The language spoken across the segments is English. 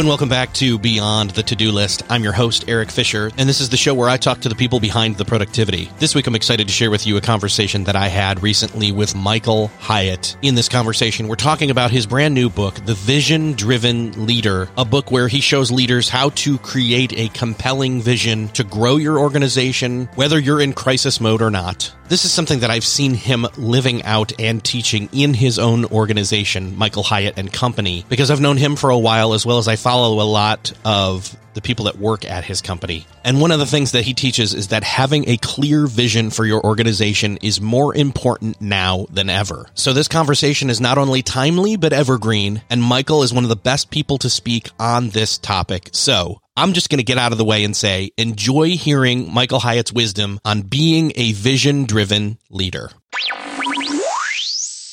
And welcome back to Beyond the To Do List. I'm your host, Erik Fisher, and this is the show where I talk to the people behind the productivity. This week, I'm excited to share with you a conversation that I had recently with Michael Hyatt. In this conversation, we're talking about his brand new book, The Vision Driven Leader, a book where he shows leaders how to create a compelling vision to grow your organization, whether you're in crisis mode or not. This is something that I've seen him living out and teaching in his own organization, Michael Hyatt and Company, because I've known him for a while as well as I follow a lot of the people that work at his company. And one of the things that he teaches is that having a clear vision for your organization is more important now than ever. So this conversation is not only timely, but evergreen. And Michael is one of the best people to speak on this topic. So I'm just going to get out of the way and say, enjoy hearing Michael Hyatt's wisdom on being a vision driven leader.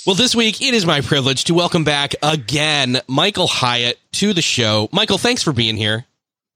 Well, this week it is my privilege to welcome back again Michael Hyatt to the show. Michael, thanks for being here.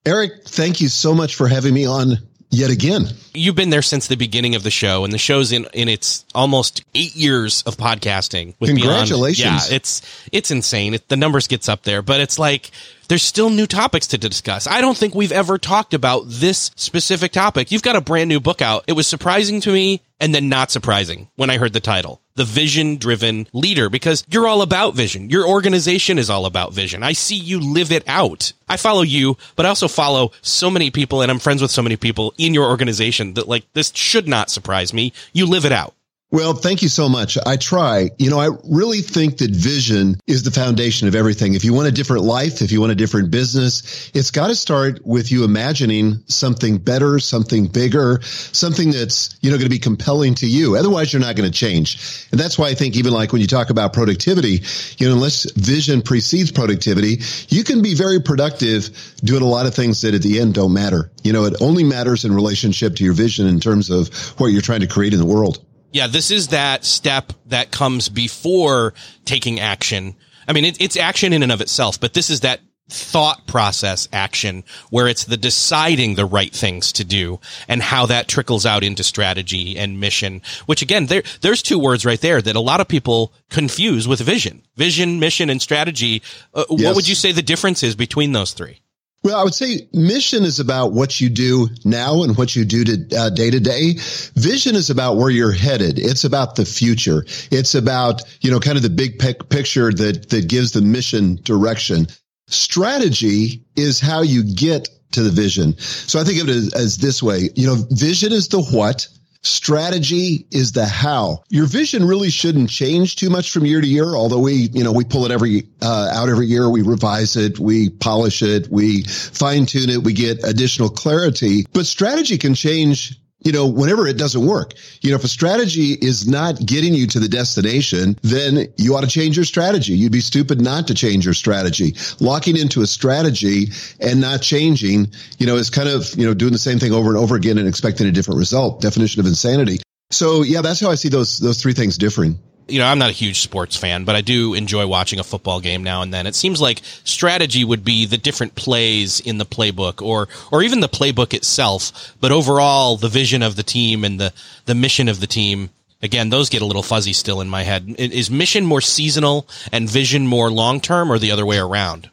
Eric, thank you so much for having me on yet again. You've been there since the beginning of the show, and the show's in in its almost eight years of podcasting. With Congratulations! Beyond. Yeah, it's it's insane. It, the numbers gets up there, but it's like there's still new topics to discuss. I don't think we've ever talked about this specific topic. You've got a brand new book out. It was surprising to me and then not surprising when I heard the title. The vision driven leader, because you're all about vision. Your organization is all about vision. I see you live it out. I follow you, but I also follow so many people and I'm friends with so many people in your organization that like this should not surprise me. You live it out. Well, thank you so much. I try. You know, I really think that vision is the foundation of everything. If you want a different life, if you want a different business, it's got to start with you imagining something better, something bigger, something that's, you know, going to be compelling to you. Otherwise, you're not going to change. And that's why I think even like when you talk about productivity, you know, unless vision precedes productivity, you can be very productive doing a lot of things that at the end don't matter. You know, it only matters in relationship to your vision in terms of what you're trying to create in the world. Yeah, this is that step that comes before taking action. I mean, it, it's action in and of itself, but this is that thought process action where it's the deciding the right things to do and how that trickles out into strategy and mission which again there there's two words right there that a lot of people confuse with vision vision mission and strategy uh, yes. what would you say the difference is between those three well, I would say mission is about what you do now and what you do to day to day. Vision is about where you're headed. It's about the future. It's about, you know, kind of the big picture that, that gives the mission direction. Strategy is how you get to the vision. So I think of it as, as this way, you know, vision is the what. Strategy is the how. Your vision really shouldn't change too much from year to year, although we, you know, we pull it every, uh, out every year. We revise it. We polish it. We fine tune it. We get additional clarity, but strategy can change you know, whenever it doesn't work, you know, if a strategy is not getting you to the destination, then you ought to change your strategy. You'd be stupid not to change your strategy. Locking into a strategy and not changing, you know, is kind of, you know, doing the same thing over and over again and expecting a different result. Definition of insanity. So yeah, that's how I see those, those three things differing you know, I'm not a huge sports fan, but I do enjoy watching a football game now and then. It seems like strategy would be the different plays in the playbook or or even the playbook itself, but overall the vision of the team and the the mission of the team again, those get a little fuzzy still in my head. Is mission more seasonal and vision more long term or the other way around?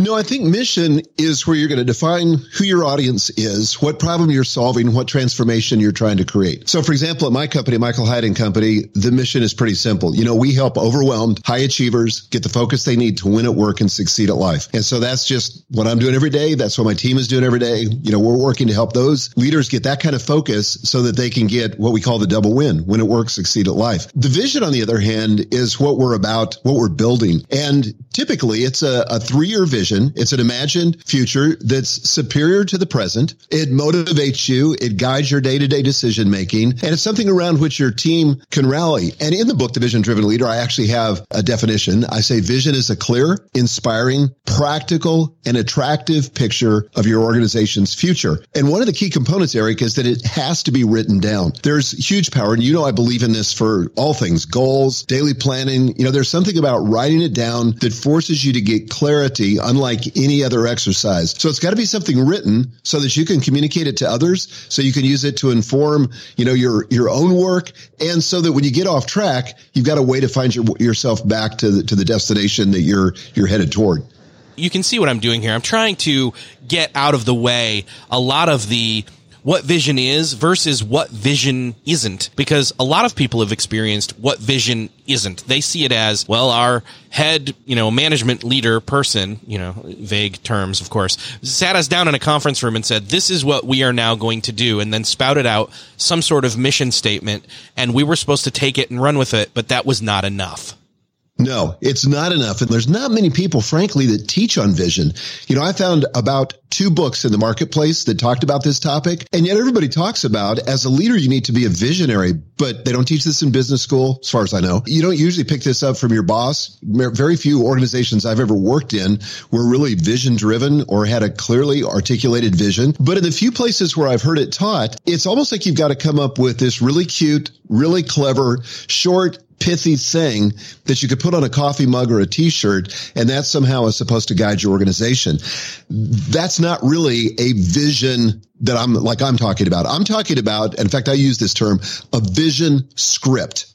No, I think mission is where you're going to define who your audience is, what problem you're solving, what transformation you're trying to create. So, for example, at my company, Michael Hyatt and Company, the mission is pretty simple. You know, we help overwhelmed high achievers get the focus they need to win at work and succeed at life. And so that's just what I'm doing every day. That's what my team is doing every day. You know, we're working to help those leaders get that kind of focus so that they can get what we call the double win, win at work, succeed at life. The vision, on the other hand, is what we're about, what we're building. And typically it's a, a three year vision vision. It's an imagined future that's superior to the present. It motivates you. It guides your day to day decision making. And it's something around which your team can rally. And in the book, The Vision Driven Leader, I actually have a definition. I say vision is a clear, inspiring, practical, and attractive picture of your organization's future. And one of the key components, Eric, is that it has to be written down. There's huge power. And you know, I believe in this for all things, goals, daily planning. You know, there's something about writing it down that forces you to get clarity, unlike any other exercise. So it's got to be something written so that you can communicate it to others, so you can use it to inform, you know, your your own work, and so that when you get off track, you've got a way to find your, yourself back to the, to the destination that you're you're headed toward you can see what I'm doing here. I'm trying to get out of the way a lot of the what vision is versus what vision isn't. Because a lot of people have experienced what vision isn't. They see it as, well, our head, you know, management leader person, you know, vague terms, of course, sat us down in a conference room and said, this is what we are now going to do. And then spouted out some sort of mission statement. And we were supposed to take it and run with it, but that was not enough. No, it's not enough. And there's not many people, frankly, that teach on vision. You know, I found about two books in the marketplace that talked about this topic. And yet everybody talks about as a leader, you need to be a visionary, but they don't teach this in business school, as far as I know. You don't usually pick this up from your boss. Very few organizations I've ever worked in were really vision driven or had a clearly articulated vision. But in the few places where I've heard it taught, it's almost like you've got to come up with this really cute, really clever, short, pithy thing that you could put on a coffee mug or a t-shirt and that somehow is supposed to guide your organization. That's not really a vision that I'm like I'm talking about. I'm talking about, in fact, I use this term, a vision script.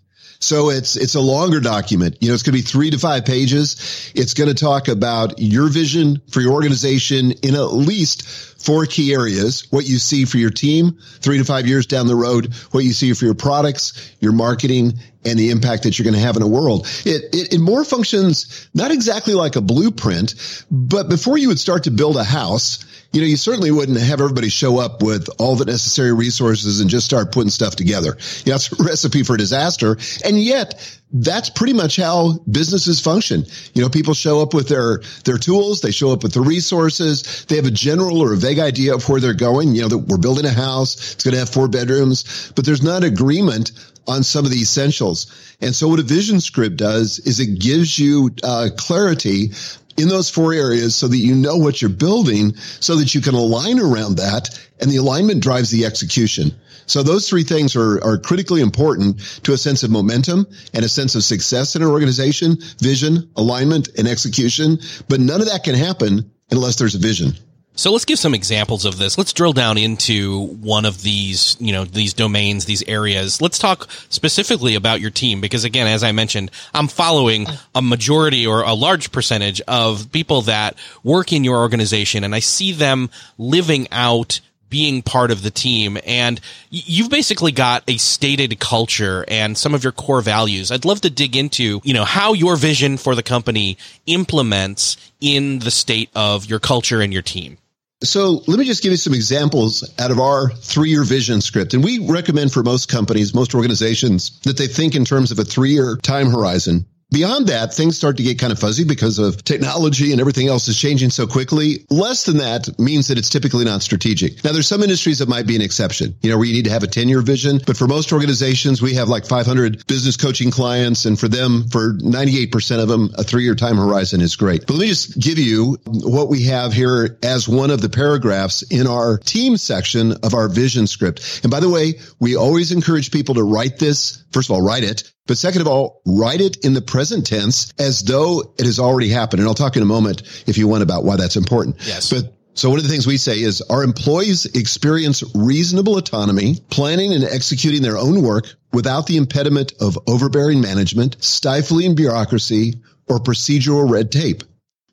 So it's, it's a longer document. You know, it's going to be three to five pages. It's going to talk about your vision for your organization in at least four key areas. What you see for your team three to five years down the road, what you see for your products, your marketing, and the impact that you're going to have in a world. It, it, it more functions not exactly like a blueprint, but before you would start to build a house, you know, you certainly wouldn't have everybody show up with all the necessary resources and just start putting stuff together. You know, it's a recipe for disaster. And yet that's pretty much how businesses function. You know, people show up with their, their tools. They show up with the resources. They have a general or a vague idea of where they're going. You know, that we're building a house. It's going to have four bedrooms, but there's not agreement on some of the essentials. And so what a vision script does is it gives you uh, clarity in those four areas so that you know what you're building so that you can align around that and the alignment drives the execution. So those three things are, are critically important to a sense of momentum and a sense of success in an organization, vision, alignment, and execution. But none of that can happen unless there's a vision. So let's give some examples of this. Let's drill down into one of these, you know, these domains, these areas. Let's talk specifically about your team because again, as I mentioned, I'm following a majority or a large percentage of people that work in your organization and I see them living out being part of the team and you've basically got a stated culture and some of your core values. I'd love to dig into, you know, how your vision for the company implements in the state of your culture and your team. So let me just give you some examples out of our three year vision script. And we recommend for most companies, most organizations that they think in terms of a three year time horizon. Beyond that, things start to get kind of fuzzy because of technology and everything else is changing so quickly. Less than that means that it's typically not strategic. Now, there's some industries that might be an exception, you know, where you need to have a 10 year vision. But for most organizations, we have like 500 business coaching clients. And for them, for 98% of them, a three year time horizon is great. But let me just give you what we have here as one of the paragraphs in our team section of our vision script. And by the way, we always encourage people to write this. First of all, write it But second of all, write it in the present tense as though it has already happened. And I'll talk in a moment if you want about why that's important. Yes. But so one of the things we say is our employees experience reasonable autonomy, planning and executing their own work without the impediment of overbearing management, stifling bureaucracy, or procedural red tape.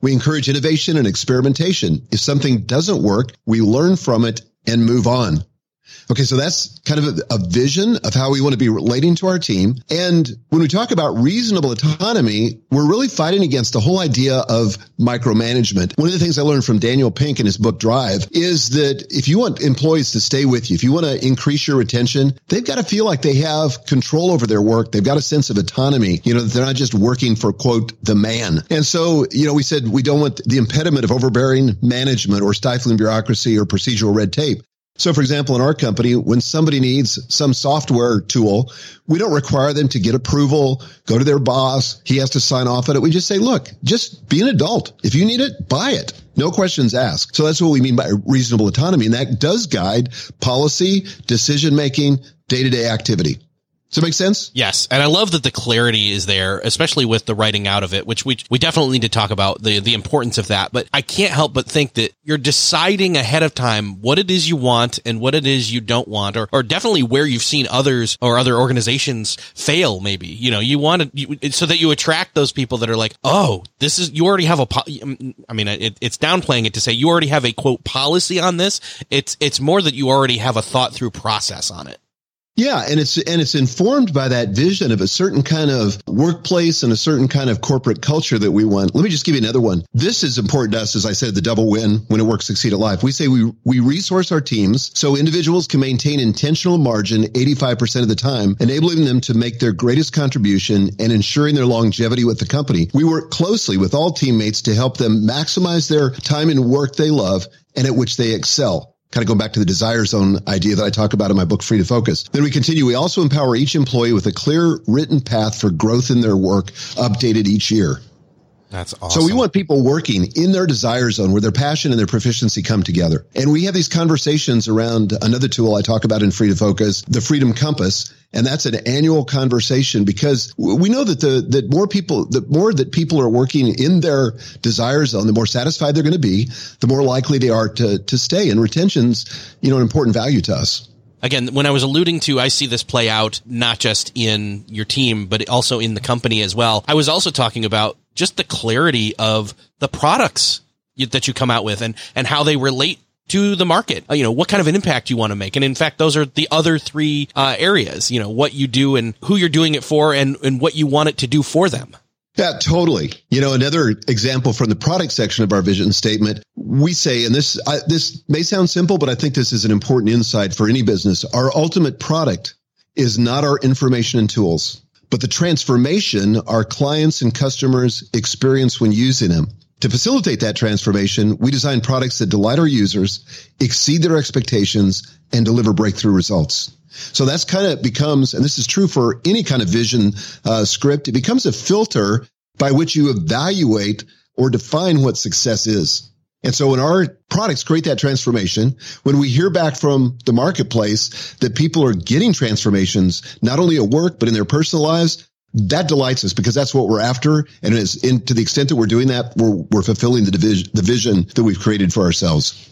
We encourage innovation and experimentation. If something doesn't work, we learn from it and move on. Okay, so that's kind of a, a, vision of how we want to be relating to our team. And when we talk about reasonable autonomy, we're really fighting against the whole idea of micromanagement. One of the things I learned from Daniel Pink in his book Drive is that if you want employees to stay with you, if you want to increase your retention, they've got to feel like they have control over their work. They've got a sense of autonomy, you know, that they're not just working for quote, the man. And so, you know, we said we don't want the impediment of overbearing management or stifling bureaucracy or procedural red tape. So, for example, in our company, when somebody needs some software tool, we don't require them to get approval, go to their boss. He has to sign off on it. We just say, look, just be an adult. If you need it, buy it. No questions asked. So that's what we mean by reasonable autonomy. And that does guide policy, decision making, day to day activity. Does that make sense? Yes. And I love that the clarity is there, especially with the writing out of it, which we, we definitely need to talk about the, the importance of that. But I can't help but think that you're deciding ahead of time what it is you want and what it is you don't want, or, or definitely where you've seen others or other organizations fail, maybe. You know, you want to, so that you attract those people that are like, oh, this is, you already have a, po- I mean, it, it's downplaying it to say you already have a quote policy on this. It's, it's more that you already have a thought through process on it. Yeah, and it's and it's informed by that vision of a certain kind of workplace and a certain kind of corporate culture that we want. Let me just give you another one. This is important to us, as I said, the double win when it works, succeed at life. We say we we resource our teams so individuals can maintain intentional margin 85% of the time, enabling them to make their greatest contribution and ensuring their longevity with the company. We work closely with all teammates to help them maximize their time in work they love and at which they excel kind of going back to the desire zone idea that I talk about in my book, Free to Focus. Then we continue. We also empower each employee with a clear written path for growth in their work updated each year. That's awesome. So we want people working in their desire zone where their passion and their proficiency come together. And we have these conversations around another tool I talk about in Free to Focus, the Freedom Compass. And that's an annual conversation because we know that the, that more people, the more that people are working in their desire zone, the more satisfied they're going to be, the more likely they are to, to stay. And retention's, you know, an important value to us again, when I was alluding to, I see this play out not just in your team, but also in the company as well. I was also talking about just the clarity of the products that you come out with and, and how they relate to the market. Uh, you know, what kind of an impact you want to make. And in fact, those are the other three uh, areas, you know, what you do and who you're doing it for and, and what you want it to do for them. Yeah, totally. You know, another example from the product section of our vision statement, we say, and this, I, this may sound simple, but I think this is an important insight for any business. Our ultimate product is not our information and tools but the transformation our clients and customers experience when using them. To facilitate that transformation, we design products that delight our users, exceed their expectations, and deliver breakthrough results. So that's kind of becomes, and this is true for any kind of vision uh, script, it becomes a filter by which you evaluate or define what success is. And so when our products create that transformation, when we hear back from the marketplace that people are getting transformations, not only at work, but in their personal lives, that delights us because that's what we're after. And in, to the extent that we're doing that, we're, we're fulfilling the division, the vision that we've created for ourselves.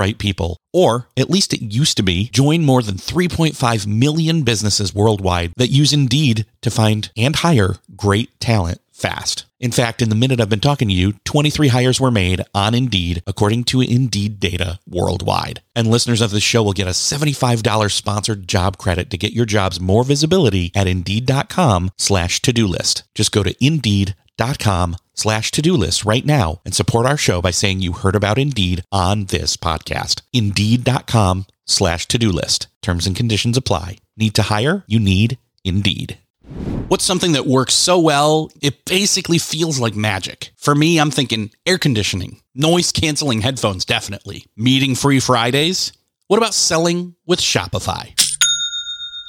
right people or at least it used to be, join more than 3.5 million businesses worldwide that use Indeed to find and hire great talent fast. In fact, in the minute I've been talking to you, 23 hires were made on Indeed, according to Indeed data worldwide. And listeners of the show will get a $75 sponsored job credit to get your jobs more visibility at Indeed.com slash to-do list. Just go to Indeed.com slash to-do list right now and support our show by saying you heard about Indeed on this podcast. Indeed.com slash to-do list. Terms and conditions apply. Need to hire? You need Indeed. What's something that works so well, it basically feels like magic? For me, I'm thinking air conditioning, noise canceling headphones, definitely. Meeting free Fridays? What about selling with Shopify?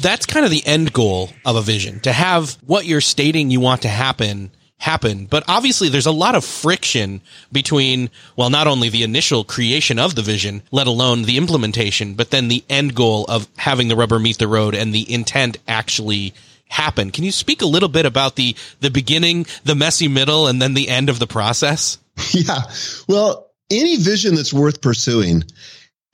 that's kind of the end goal of a vision to have what you're stating you want to happen happen. But obviously there's a lot of friction between, well, not only the initial creation of the vision, let alone the implementation, but then the end goal of having the rubber meet the road and the intent actually happen. Can you speak a little bit about the, the beginning, the messy middle, and then the end of the process? Yeah. Well, any vision that's worth pursuing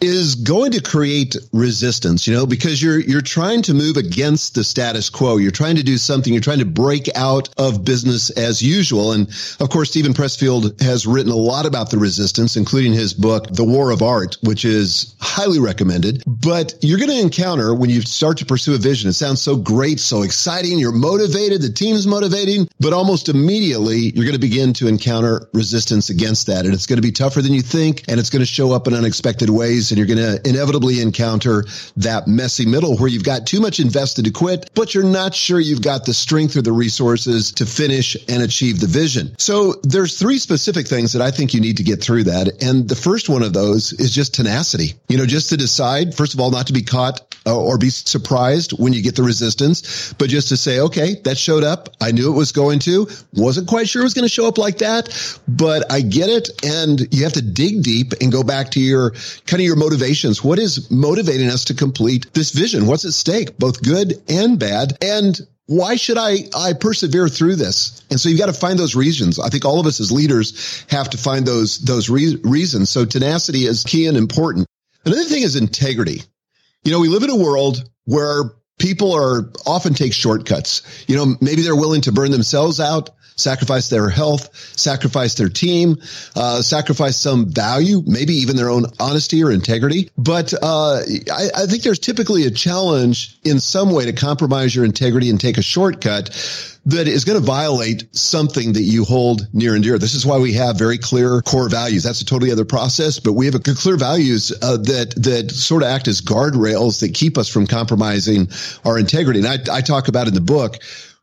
is going to create resistance, you know, because you're you're trying to move against the status quo. You're trying to do something. You're trying to break out of business as usual. And of course, Steven Pressfield has written a lot about the resistance, including his book, The War of Art, which is highly recommended. But you're going to encounter when you start to pursue a vision, it sounds so great, so exciting. You're motivated. The team's motivating, but almost immediately you're going to begin to encounter resistance against that. And it's going to be tougher than you think. And it's going to show up in unexpected ways and you're going to inevitably encounter that messy middle where you've got too much invested to quit, but you're not sure you've got the strength or the resources to finish and achieve the vision. So there's three specific things that I think you need to get through that. And the first one of those is just tenacity. You know, just to decide, first of all, not to be caught uh, or be surprised when you get the resistance, but just to say, okay, that showed up. I knew it was going to, wasn't quite sure it was going to show up like that, but I get it. And you have to dig deep and go back to your kind of your motivations. What is motivating us to complete this vision? What's at stake, both good and bad? And why should I, I persevere through this? And so you've got to find those reasons. I think all of us as leaders have to find those, those re- reasons. So tenacity is key and important. Another thing is integrity. You know, we live in a world where people are often take shortcuts. You know, maybe they're willing to burn themselves out sacrifice their health, sacrifice their team, uh, sacrifice some value, maybe even their own honesty or integrity. But uh, I, I think there's typically a challenge in some way to compromise your integrity and take a shortcut that is going to violate something that you hold near and dear. This is why we have very clear core values. That's a totally other process, but we have a clear values uh, that that sort of act as guardrails that keep us from compromising our integrity. And I, I talk about in the book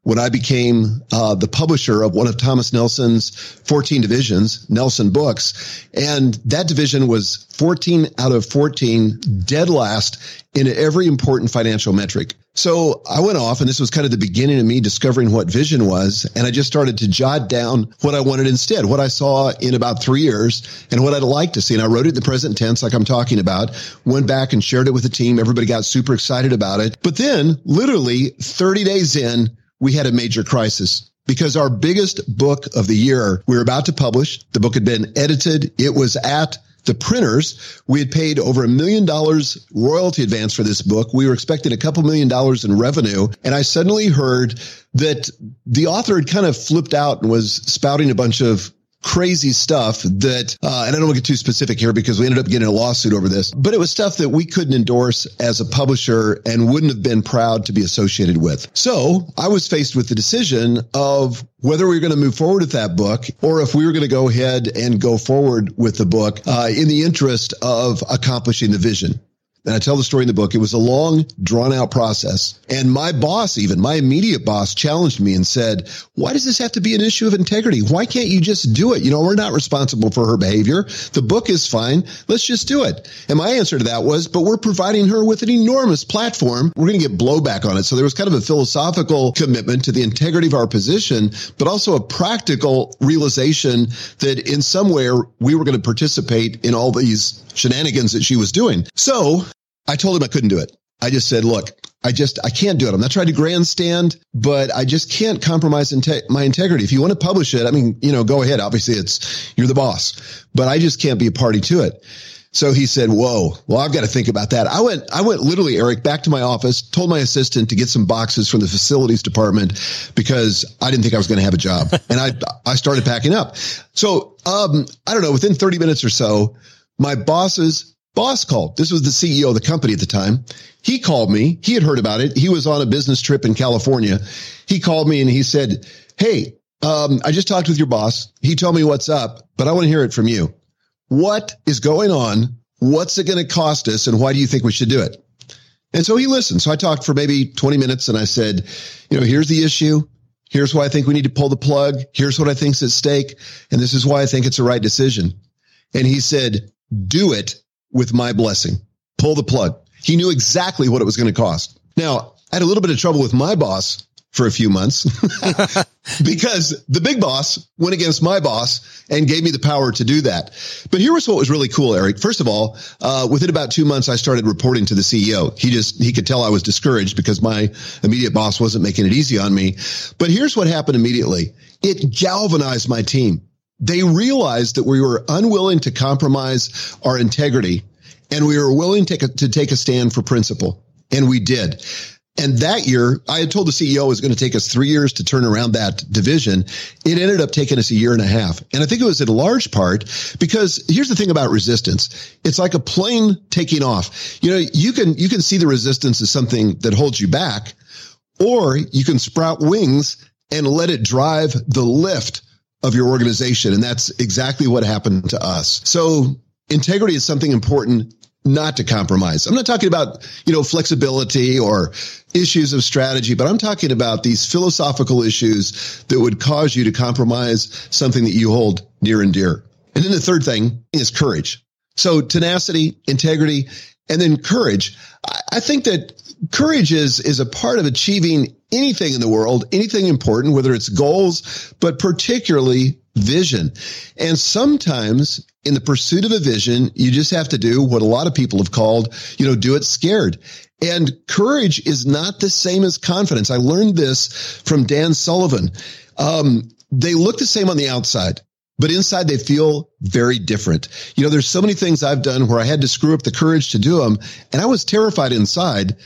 when I became uh, the publisher of one of Thomas Nelson's 14 divisions, Nelson Books. And that division was 14 out of 14 dead last in every important financial metric. So I went off and this was kind of the beginning of me discovering what vision was. And I just started to jot down what I wanted instead, what I saw in about three years and what I'd like to see. And I wrote it in the present tense, like I'm talking about, went back and shared it with the team. Everybody got super excited about it. But then literally 30 days in, we had a major crisis because our biggest book of the year we were about to publish. The book had been edited. It was at the printers. We had paid over a million dollars royalty advance for this book. We were expecting a couple million dollars in revenue. And I suddenly heard that the author had kind of flipped out and was spouting a bunch of crazy stuff that, uh, and I don't want to get too specific here because we ended up getting a lawsuit over this, but it was stuff that we couldn't endorse as a publisher and wouldn't have been proud to be associated with. So I was faced with the decision of whether we were going to move forward with that book or if we were going to go ahead and go forward with the book uh, in the interest of accomplishing the vision. And I tell the story in the book. It was a long, drawn out process. And my boss, even my immediate boss challenged me and said, why does this have to be an issue of integrity? Why can't you just do it? You know, we're not responsible for her behavior. The book is fine. Let's just do it. And my answer to that was, but we're providing her with an enormous platform. We're going to get blowback on it. So there was kind of a philosophical commitment to the integrity of our position, but also a practical realization that in some way we were going to participate in all these shenanigans that she was doing. So I told him I couldn't do it. I just said, look, I just, I can't do it. I'm not trying to grandstand, but I just can't compromise my integrity. If you want to publish it, I mean, you know, go ahead. Obviously it's, you're the boss, but I just can't be a party to it. So he said, whoa, well, I've got to think about that. I went, I went literally, Eric, back to my office, told my assistant to get some boxes from the facilities department because I didn't think I was going to have a job. and I, I started packing up. So, um, I don't know, within 30 minutes or so, my boss's boss called. This was the CEO of the company at the time. He called me. He had heard about it. He was on a business trip in California. He called me and he said, Hey, um, I just talked with your boss. He told me what's up, but I want to hear it from you. What is going on? What's it going to cost us? And why do you think we should do it? And so he listened. So I talked for maybe 20 minutes and I said, you know, here's the issue. Here's why I think we need to pull the plug. Here's what I think's at stake. And this is why I think it's the right decision. And he said, do it with my blessing. Pull the plug. He knew exactly what it was going to cost. Now, I had a little bit of trouble with my boss for a few months because the big boss went against my boss and gave me the power to do that. But here was what was really cool, Eric. First of all, uh, within about two months, I started reporting to the CEO. He just, he could tell I was discouraged because my immediate boss wasn't making it easy on me. But here's what happened immediately. It galvanized my team. They realized that we were unwilling to compromise our integrity and we were willing to, to take a stand for principle. And we did. And that year, I had told the CEO it was going to take us three years to turn around that division. It ended up taking us a year and a half. And I think it was in large part because here's the thing about resistance. It's like a plane taking off. You know, you can, you can see the resistance as something that holds you back, or you can sprout wings and let it drive the lift of your organization. And that's exactly what happened to us. So integrity is something important not to compromise. I'm not talking about, you know, flexibility or issues of strategy, but I'm talking about these philosophical issues that would cause you to compromise something that you hold near and dear. And then the third thing is courage. So tenacity, integrity, and then courage. I think that courage is, is a part of achieving anything in the world, anything important, whether it's goals, but particularly vision. And sometimes in the pursuit of a vision, you just have to do what a lot of people have called, you know, do it scared. And courage is not the same as confidence. I learned this from Dan Sullivan. Um, they look the same on the outside, but inside they feel very different. You know, there's so many things I've done where I had to screw up the courage to do them and I was terrified inside.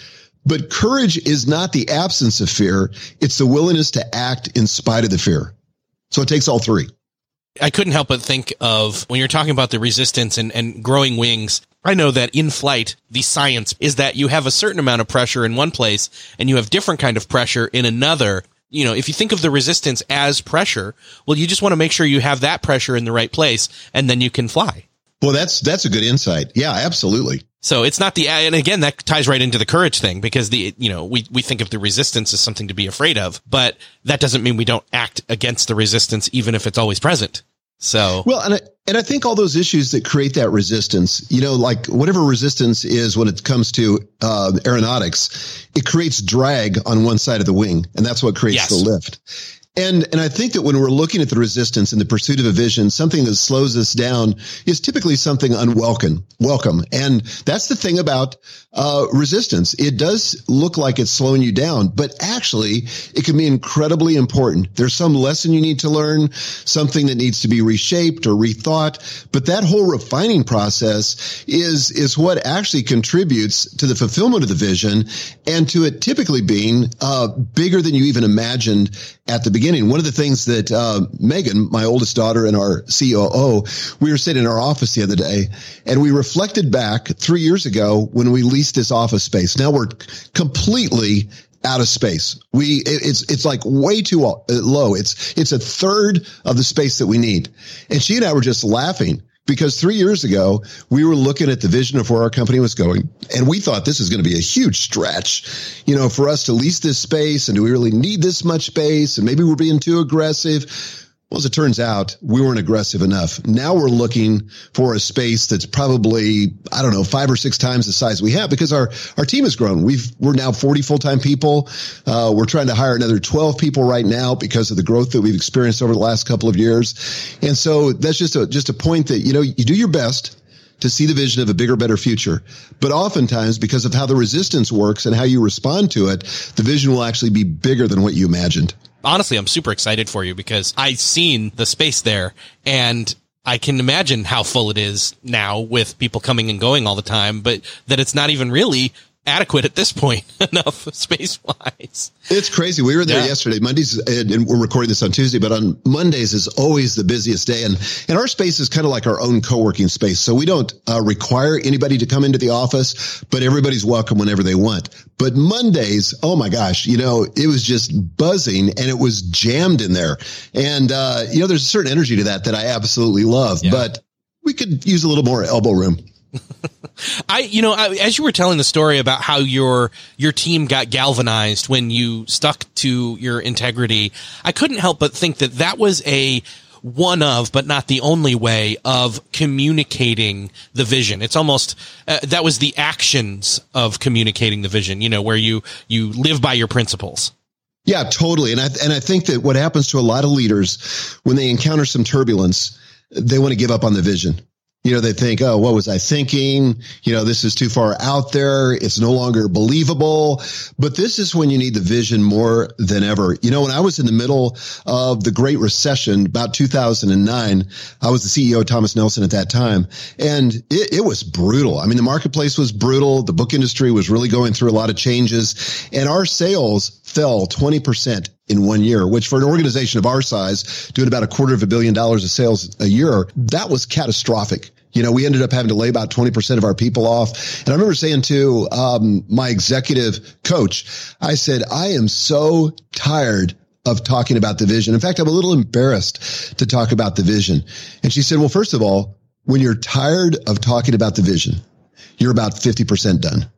But courage is not the absence of fear. It's the willingness to act in spite of the fear. So it takes all three. I couldn't help but think of when you're talking about the resistance and, and growing wings. I know that in flight, the science is that you have a certain amount of pressure in one place and you have different kind of pressure in another. You know, if you think of the resistance as pressure, well, you just want to make sure you have that pressure in the right place and then you can fly. Well, that's, that's a good insight. Yeah, absolutely. So it's not the, and again, that ties right into the courage thing because the, you know, we, we think of the resistance as something to be afraid of, but that doesn't mean we don't act against the resistance, even if it's always present. So, well, and I, and I think all those issues that create that resistance, you know, like whatever resistance is when it comes to uh, aeronautics, it creates drag on one side of the wing, and that's what creates yes. the lift. And, and I think that when we're looking at the resistance in the pursuit of a vision, something that slows us down is typically something unwelcome, welcome. And that's the thing about, uh, resistance. It does look like it's slowing you down, but actually it can be incredibly important. There's some lesson you need to learn, something that needs to be reshaped or rethought. But that whole refining process is, is what actually contributes to the fulfillment of the vision and to it typically being, uh, bigger than you even imagined at the beginning one of the things that uh, Megan, my oldest daughter and our COO, we were sitting in our office the other day and we reflected back three years ago when we leased this office space. Now we're completely out of space. We it's it's like way too uh, low. It's it's a third of the space that we need. And she and I were just laughing because three years ago we were looking at the vision of where our company was going and we thought this is going to be a huge stretch you know for us to lease this space and do we really need this much space and maybe we're being too aggressive well, as it turns out, we weren't aggressive enough. Now we're looking for a space that's probably, I don't know, five or six times the size we have because our, our team has grown. We've, we're now 40 full-time people. Uh, we're trying to hire another 12 people right now because of the growth that we've experienced over the last couple of years. And so that's just a, just a point that, you know, you do your best to see the vision of a bigger, better future. But oftentimes, because of how the resistance works and how you respond to it, the vision will actually be bigger than what you imagined honestly, I'm super excited for you because I've seen the space there and I can imagine how full it is now with people coming and going all the time, but that it's not even really adequate at this point enough space wise. It's crazy. We were there yeah. yesterday. Mondays, and we're recording this on Tuesday, but on Mondays is always the busiest day. And, and our space is kind of like our own co-working space. So we don't uh, require anybody to come into the office, but everybody's welcome whenever they want. But Mondays, oh my gosh, you know, it was just buzzing and it was jammed in there. And, uh, you know, there's a certain energy to that that I absolutely love, yeah. but we could use a little more elbow room. I, you know, I, as you were telling the story about how your your team got galvanized when you stuck to your integrity, I couldn't help but think that that was a one of, but not the only way of communicating the vision. It's almost uh, that was the actions of communicating the vision. You know, where you you live by your principles. Yeah, totally. And I and I think that what happens to a lot of leaders when they encounter some turbulence, they want to give up on the vision you know, they think, oh, what was I thinking? You know, this is too far out there. It's no longer believable. But this is when you need the vision more than ever. You know, when I was in the middle of the Great Recession, about 2009, I was the CEO of Thomas Nelson at that time. And it, it was brutal. I mean, the marketplace was brutal. The book industry was really going through a lot of changes and our sales fell 20% in one year, which for an organization of our size, doing about a quarter of a billion dollars of sales a year, that was catastrophic. You know, we ended up having to lay about 20% of our people off. And I remember saying to um, my executive coach, I said, I am so tired of talking about the vision. In fact, I'm a little embarrassed to talk about the vision. And she said, well, first of all, when you're tired of talking about the vision, you're about 50% done.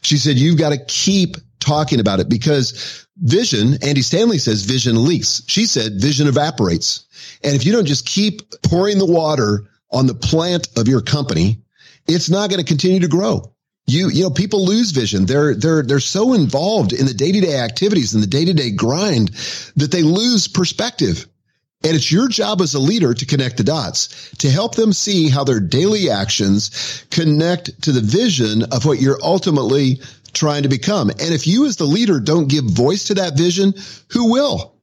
She said, you've got to keep talking about it because vision, Andy Stanley says vision leaks. She said vision evaporates. And if you don't just keep pouring the water on the plant of your company, it's not going to continue to grow. You, you know, people lose vision. They're, they're, they're so involved in the day to day activities and the day to day grind that they lose perspective. And it's your job as a leader to connect the dots, to help them see how their daily actions connect to the vision of what you're ultimately trying to become. And if you as the leader don't give voice to that vision, who will?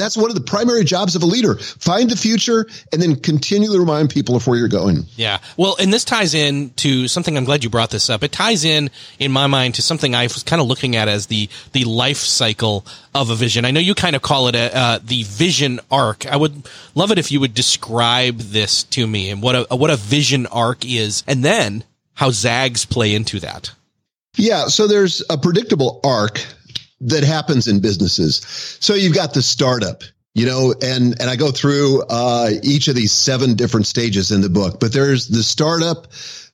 That's one of the primary jobs of a leader. Find the future and then continually remind people of where you're going. Yeah. Well, and this ties in to something I'm glad you brought this up. It ties in, in my mind, to something I was kind of looking at as the, the life cycle of a vision. I know you kind of call it a, uh, the vision arc. I would love it if you would describe this to me and what a, what a vision arc is and then how Zags play into that. Yeah. So there's a predictable arc that happens in businesses. So you've got the startup, you know, and, and I go through, uh, each of these seven different stages in the book, but there's the startup.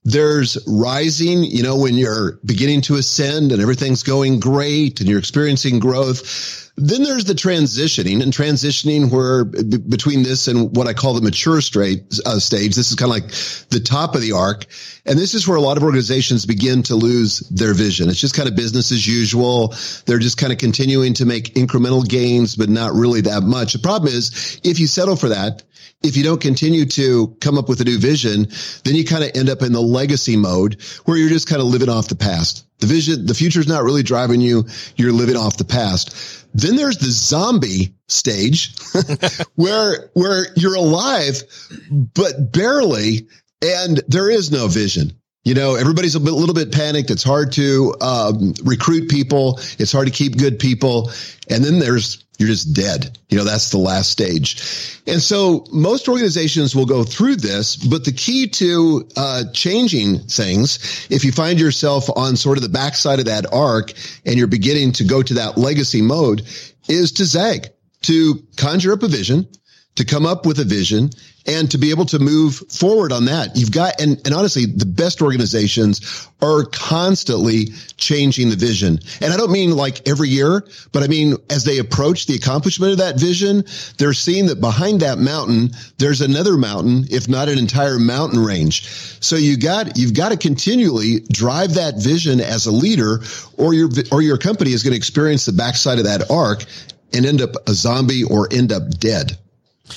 There's rising, you know, when you're beginning to ascend and everything's going great and you're experiencing growth. Then there's the transitioning and transitioning where b- between this and what I call the mature straight, uh, stage, this is kind of like the top of the arc. And this is where a lot of organizations begin to lose their vision. It's just kind of business as usual. They're just kind of continuing to make incremental gains, but not really that much. The problem is if you settle for that, if you don't continue to come up with a new vision, then you kind of end up in the legacy mode where you're just kind of living off the past. The vision, the future is not really driving you. You're living off the past. Then there's the zombie stage where, where you're alive, but barely. And there is no vision. You know, everybody's a bit, little bit panicked. It's hard to um, recruit people. It's hard to keep good people. And then there's you're just dead. You know, that's the last stage. And so most organizations will go through this, but the key to uh, changing things, if you find yourself on sort of the backside of that arc and you're beginning to go to that legacy mode, is to zag, to conjure up a vision, to come up with a vision and to be able to move forward on that. You've got, and, and honestly, the best organizations are constantly changing the vision. And I don't mean like every year, but I mean, as they approach the accomplishment of that vision, they're seeing that behind that mountain, there's another mountain, if not an entire mountain range. So you got, you've got to continually drive that vision as a leader or your, or your company is going to experience the backside of that arc and end up a zombie or end up dead.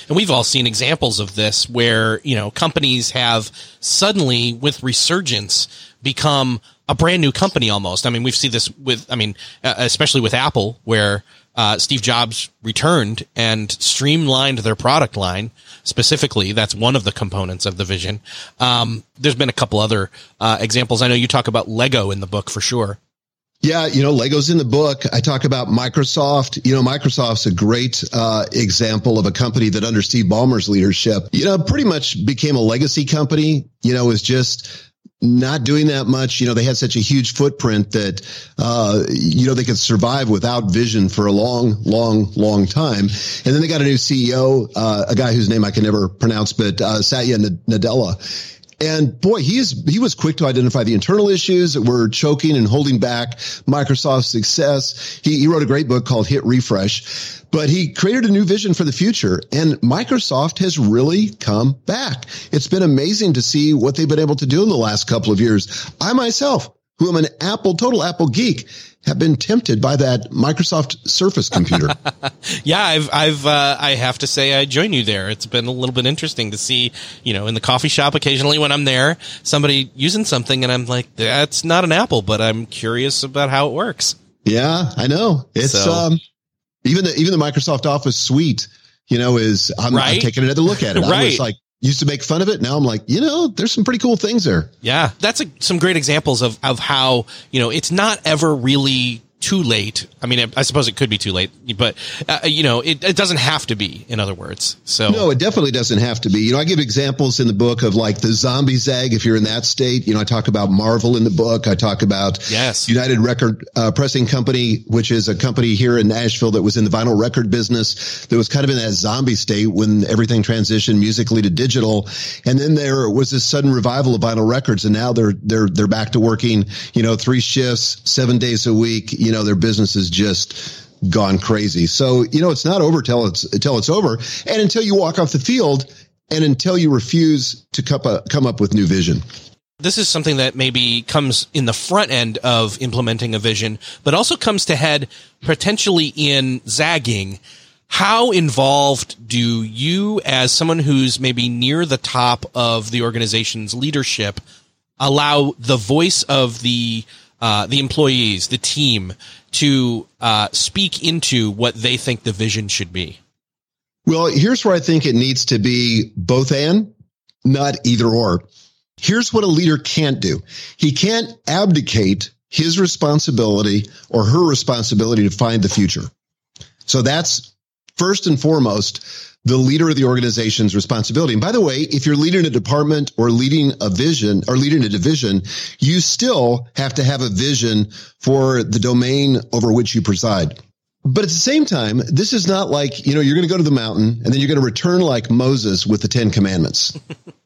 And we've all seen examples of this where, you know, companies have suddenly with resurgence become a brand new company almost. I mean, we've seen this with, I mean, uh, especially with Apple where, uh, Steve Jobs returned and streamlined their product line. Specifically, that's one of the components of the vision. Um, there's been a couple other uh, examples. I know you talk about Lego in the book for sure. Yeah, you know, Lego's in the book. I talk about Microsoft. You know, Microsoft's a great uh, example of a company that under Steve Ballmer's leadership, you know, pretty much became a legacy company. You know, was just not doing that much. You know, they had such a huge footprint that, uh, you know, they could survive without vision for a long, long, long time. And then they got a new CEO, uh, a guy whose name I can never pronounce, but, uh, Satya Nadella. And boy, he is, he was quick to identify the internal issues that were choking and holding back Microsoft's success. He, he wrote a great book called Hit Refresh, but he created a new vision for the future and Microsoft has really come back. It's been amazing to see what they've been able to do in the last couple of years. I myself, who am an Apple, total Apple geek, have been tempted by that Microsoft Surface computer. yeah, I've, I've, uh, I have to say I join you there. It's been a little bit interesting to see, you know, in the coffee shop occasionally when I'm there, somebody using something and I'm like, that's not an Apple, but I'm curious about how it works. Yeah, I know. It's, so, um, even the, even the Microsoft Office suite, you know, is I'm, right? I'm taking another look at it. right. I was like, used to make fun of it. Now I'm like, you know, there's some pretty cool things there. Yeah. That's a, some great examples of, of how, you know, it's not ever really too late. I mean, I suppose it could be too late, but uh, you know, it, it, doesn't have to be. In other words, so no, it definitely doesn't have to be. You know, I give examples in the book of like the zombie zag. If you're in that state, you know, I talk about Marvel in the book. I talk about yes, United Record uh, Pressing Company, which is a company here in Nashville that was in the vinyl record business that was kind of in that zombie state when everything transitioned musically to digital, and then there was this sudden revival of vinyl records, and now they're they're they're back to working, you know, three shifts, seven days a week. You know, their business is just gone crazy. So, you know, it's not over till it's, till it's over. And until you walk off the field and until you refuse to come up with new vision. This is something that maybe comes in the front end of implementing a vision, but also comes to head potentially in zagging. How involved do you, as someone who's maybe near the top of the organization's leadership, allow the voice of the uh, the employees, the team, to uh, speak into what they think the vision should be? Well, here's where I think it needs to be both and, not either or. Here's what a leader can't do. He can't abdicate his responsibility or her responsibility to find the future. So that's first and foremost the leader of the organization's responsibility. And by the way, if you're leading a department or leading a vision or leading a division, you still have to have a vision for the domain over which you preside. But at the same time, this is not like, you know, you're going to go to the mountain and then you're going to return like Moses with the 10 commandments.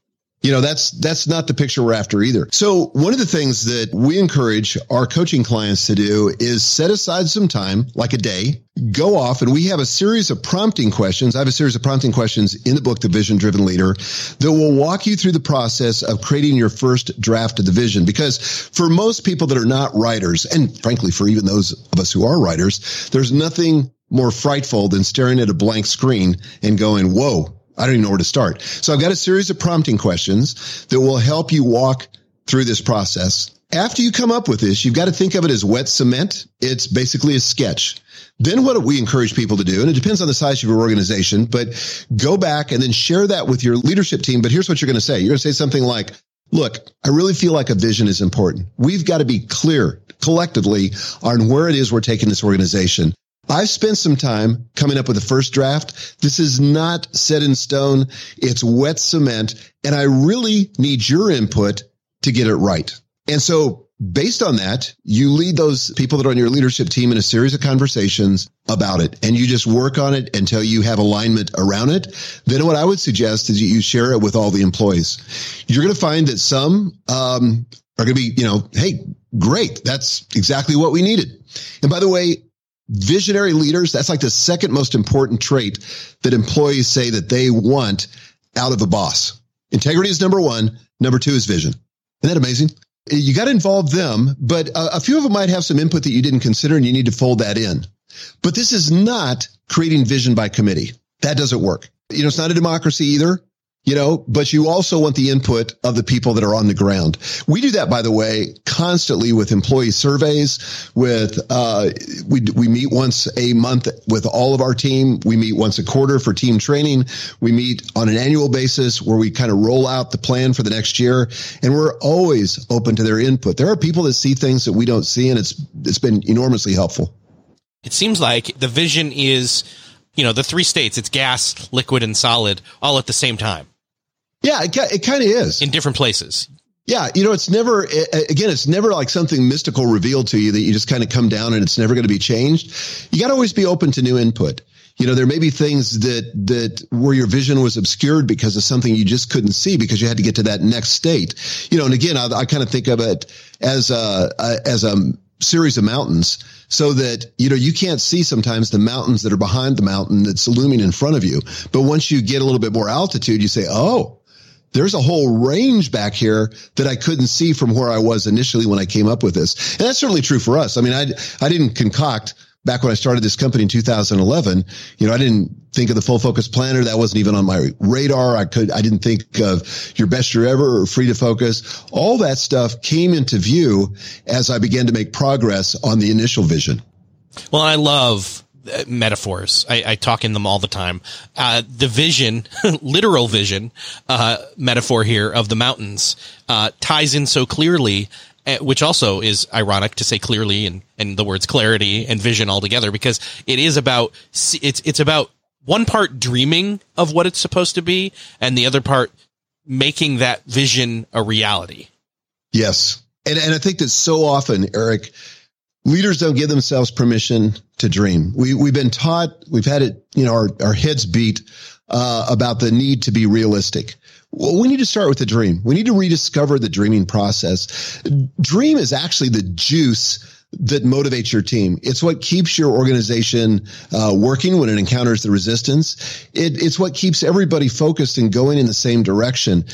You know, that's, that's not the picture we're after either. So one of the things that we encourage our coaching clients to do is set aside some time, like a day, go off and we have a series of prompting questions. I have a series of prompting questions in the book, The Vision Driven Leader that will walk you through the process of creating your first draft of the vision. Because for most people that are not writers, and frankly, for even those of us who are writers, there's nothing more frightful than staring at a blank screen and going, whoa, I don't even know where to start. So I've got a series of prompting questions that will help you walk through this process. After you come up with this, you've got to think of it as wet cement. It's basically a sketch. Then what we encourage people to do, and it depends on the size of your organization, but go back and then share that with your leadership team. But here's what you're going to say. You're going to say something like, look, I really feel like a vision is important. We've got to be clear collectively on where it is we're taking this organization. I've spent some time coming up with the first draft. This is not set in stone. It's wet cement and I really need your input to get it right. And so based on that, you lead those people that are on your leadership team in a series of conversations about it and you just work on it until you have alignment around it. Then what I would suggest is you share it with all the employees. You're going to find that some, um, are going to be, you know, Hey, great. That's exactly what we needed. And by the way, visionary leaders, that's like the second most important trait that employees say that they want out of a boss. Integrity is number one. Number two is vision. Isn't that amazing? You got to involve them, but a, a few of them might have some input that you didn't consider and you need to fold that in. But this is not creating vision by committee. That doesn't work. You know, it's not a democracy either you know, but you also want the input of the people that are on the ground. We do that, by the way, constantly with employee surveys, with, uh, we, we meet once a month with all of our team. We meet once a quarter for team training. We meet on an annual basis where we kind of roll out the plan for the next year. And we're always open to their input. There are people that see things that we don't see and it's, it's been enormously helpful. It seems like the vision is, you know, the three states, it's gas, liquid, and solid all at the same time yeah, it, it kind of is in different places. Yeah, you know, it's never again, it's never like something mystical revealed to you that you just kind of come down and it's never going to be changed. You got to always be open to new input. You know, there may be things that that where your vision was obscured because of something you just couldn't see because you had to get to that next state. You know, and again, I, I kind of think of it as a, a as a series of mountains so that, you know, you can't see sometimes the mountains that are behind the mountain that's looming in front of you. But once you get a little bit more altitude, you say, Oh, there's a whole range back here that I couldn't see from where I was initially when I came up with this. And that's certainly true for us. I mean, I, I didn't concoct back when I started this company in 2011, you know, I didn't think of the full focus planner. That wasn't even on my radar. I could, I didn't think of your best year ever or free to focus. All that stuff came into view as I began to make progress on the initial vision. Well, I love metaphors. I, I, talk in them all the time. Uh, the vision, literal vision, uh, metaphor here of the mountains, uh, ties in so clearly, uh, which also is ironic to say clearly and, and the words clarity and vision all together because it is about, it's, it's about one part dreaming of what it's supposed to be and the other part making that vision a reality. Yes. And, and I think that so often, Erik, leaders don't give themselves permission to dream. We, we've been taught, we've had it, you know, our, our heads beat, uh, about the need to be realistic. Well, we need to start with the dream. We need to rediscover the dreaming process. Dream is actually the juice that motivates your team. It's what keeps your organization uh, working when it encounters the resistance. It, it's what keeps everybody focused and going in the same direction.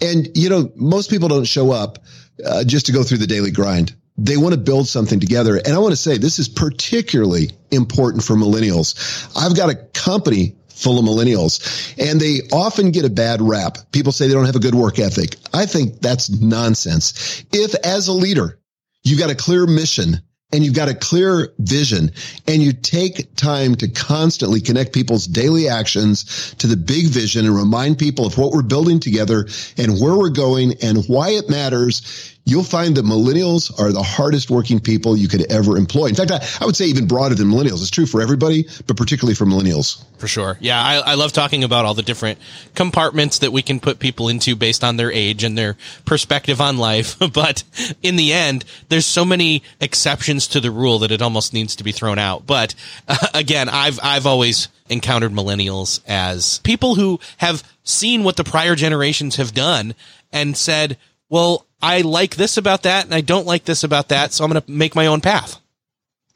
And you know, most people don't show up uh, just to go through the daily grind. They want to build something together. And I want to say this is particularly important for millennials. I've got a company full of millennials and they often get a bad rap. People say they don't have a good work ethic. I think that's nonsense. If as a leader, you've got a clear mission and you've got a clear vision and you take time to constantly connect people's daily actions to the big vision and remind people of what we're building together and where we're going and why it matters, you'll find that millennials are the hardest working people you could ever employ. In fact, I, I, would say even broader than millennials. It's true for everybody, but particularly for millennials. For sure. Yeah. I, I love talking about all the different compartments that we can put people into based on their age and their perspective on life. but in the end, there's so many exceptions to the rule that it almost needs to be thrown out. But uh, again, I've, I've always encountered millennials as people who have seen what the prior generations have done and said, well, I like this about that and I don't like this about that. So I'm going to make my own path.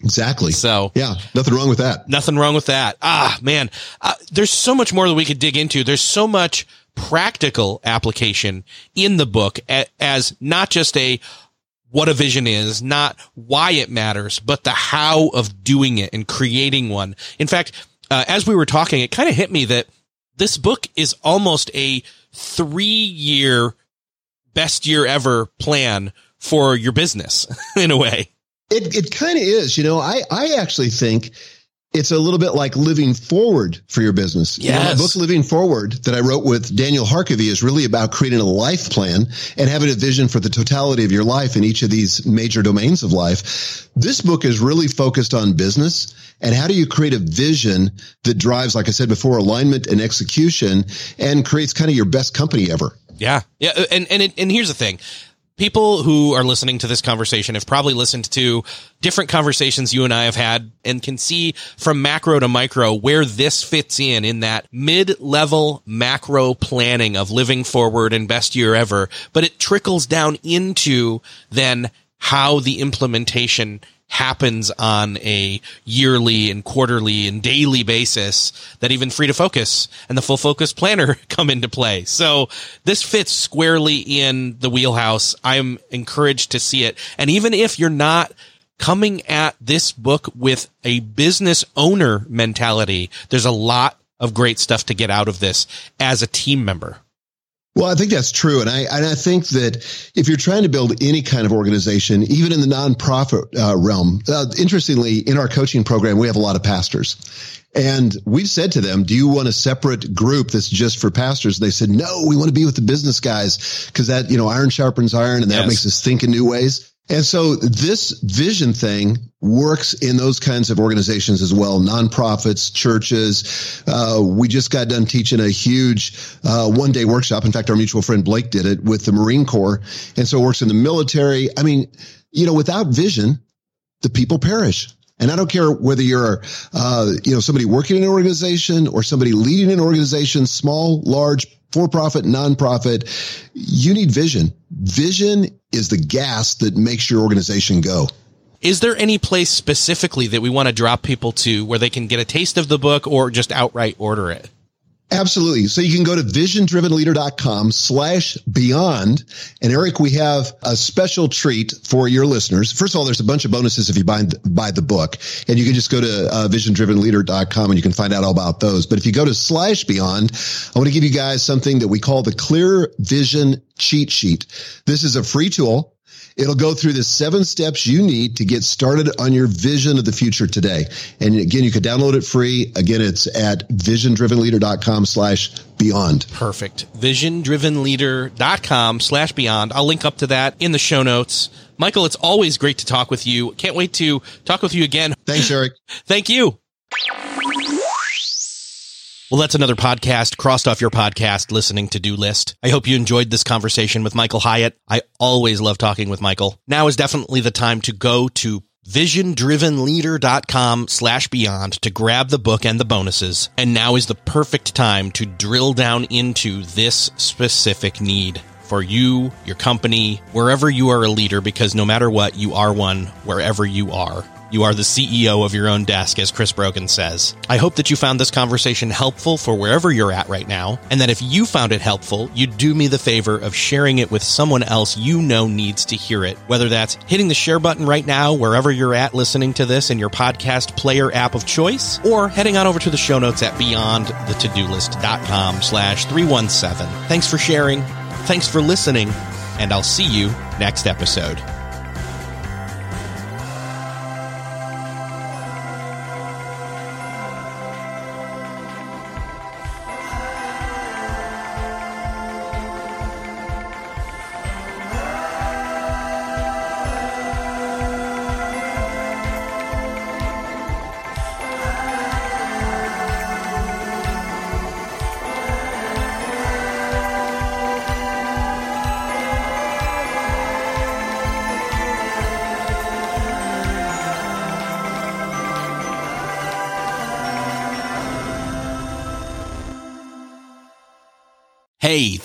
Exactly. So yeah, nothing wrong with that. Nothing wrong with that. Ah, man, uh, there's so much more that we could dig into. There's so much practical application in the book as not just a what a vision is, not why it matters, but the how of doing it and creating one. In fact, uh, as we were talking, it kind of hit me that this book is almost a three year best year ever plan for your business in a way. It, it kind of is, you know, I, I actually think it's a little bit like living forward for your business. Yes. You know, my book, Living Forward, that I wrote with Daniel Harkavy is really about creating a life plan and having a vision for the totality of your life in each of these major domains of life. This book is really focused on business and how do you create a vision that drives, like I said before, alignment and execution and creates kind of your best company ever. Yeah. Yeah. Uh, and, and, it, and here's the thing. People who are listening to this conversation have probably listened to different conversations you and I have had and can see from macro to micro where this fits in in that mid level macro planning of living forward and best year ever. But it trickles down into then how the implementation happens on a yearly and quarterly and daily basis that even free to focus and the full focus planner come into play. So this fits squarely in the wheelhouse. I'm encouraged to see it. And even if you're not coming at this book with a business owner mentality, there's a lot of great stuff to get out of this as a team member. Well, I think that's true. And I, and I think that if you're trying to build any kind of organization, even in the nonprofit uh, realm, uh, interestingly, in our coaching program, we have a lot of pastors. And we've said to them, do you want a separate group that's just for pastors? They said, no, we want to be with the business guys because that, you know, iron sharpens iron and that yes. makes us think in new ways. And so this vision thing works in those kinds of organizations as well, nonprofits, churches. Uh, we just got done teaching a huge uh, one day workshop. In fact, our mutual friend Blake did it with the Marine Corps. And so it works in the military. I mean, you know, without vision, the people perish. And I don't care whether you're, uh, you know, somebody working in an organization or somebody leading an organization, small, large, for profit, nonprofit, you need vision. Vision is the gas that makes your organization go. Is there any place specifically that we want to drop people to where they can get a taste of the book or just outright order it? Absolutely. So you can go to visiondrivenleader.com slash beyond. And Erik, we have a special treat for your listeners. First of all, there's a bunch of bonuses if you buy, buy the book and you can just go to uh, visiondrivenleader.com and you can find out all about those. But if you go to slash beyond, I want to give you guys something that we call the clear vision cheat sheet. This is a free tool It'll go through the seven steps you need to get started on your vision of the future today. And again, you can download it free. Again, it's at visiondrivenleader.com slash beyond. Perfect. Visiondrivenleader.com slash beyond. I'll link up to that in the show notes. Michael, it's always great to talk with you. Can't wait to talk with you again. Thanks, Erik. Thank you. Well, that's another podcast crossed off your podcast listening to do list. I hope you enjoyed this conversation with Michael Hyatt. I always love talking with Michael. Now is definitely the time to go to visiondrivenleader.com slash beyond to grab the book and the bonuses. And now is the perfect time to drill down into this specific need for you, your company, wherever you are a leader, because no matter what, you are one wherever you are. You are the CEO of your own desk, as Chris Brogan says. I hope that you found this conversation helpful for wherever you're at right now, and that if you found it helpful, you'd do me the favor of sharing it with someone else you know needs to hear it. Whether that's hitting the share button right now, wherever you're at listening to this in your podcast player app of choice, or heading on over to the show notes at beyondthetodolist.com slash 317. Thanks for sharing. Thanks for listening, and I'll see you next episode.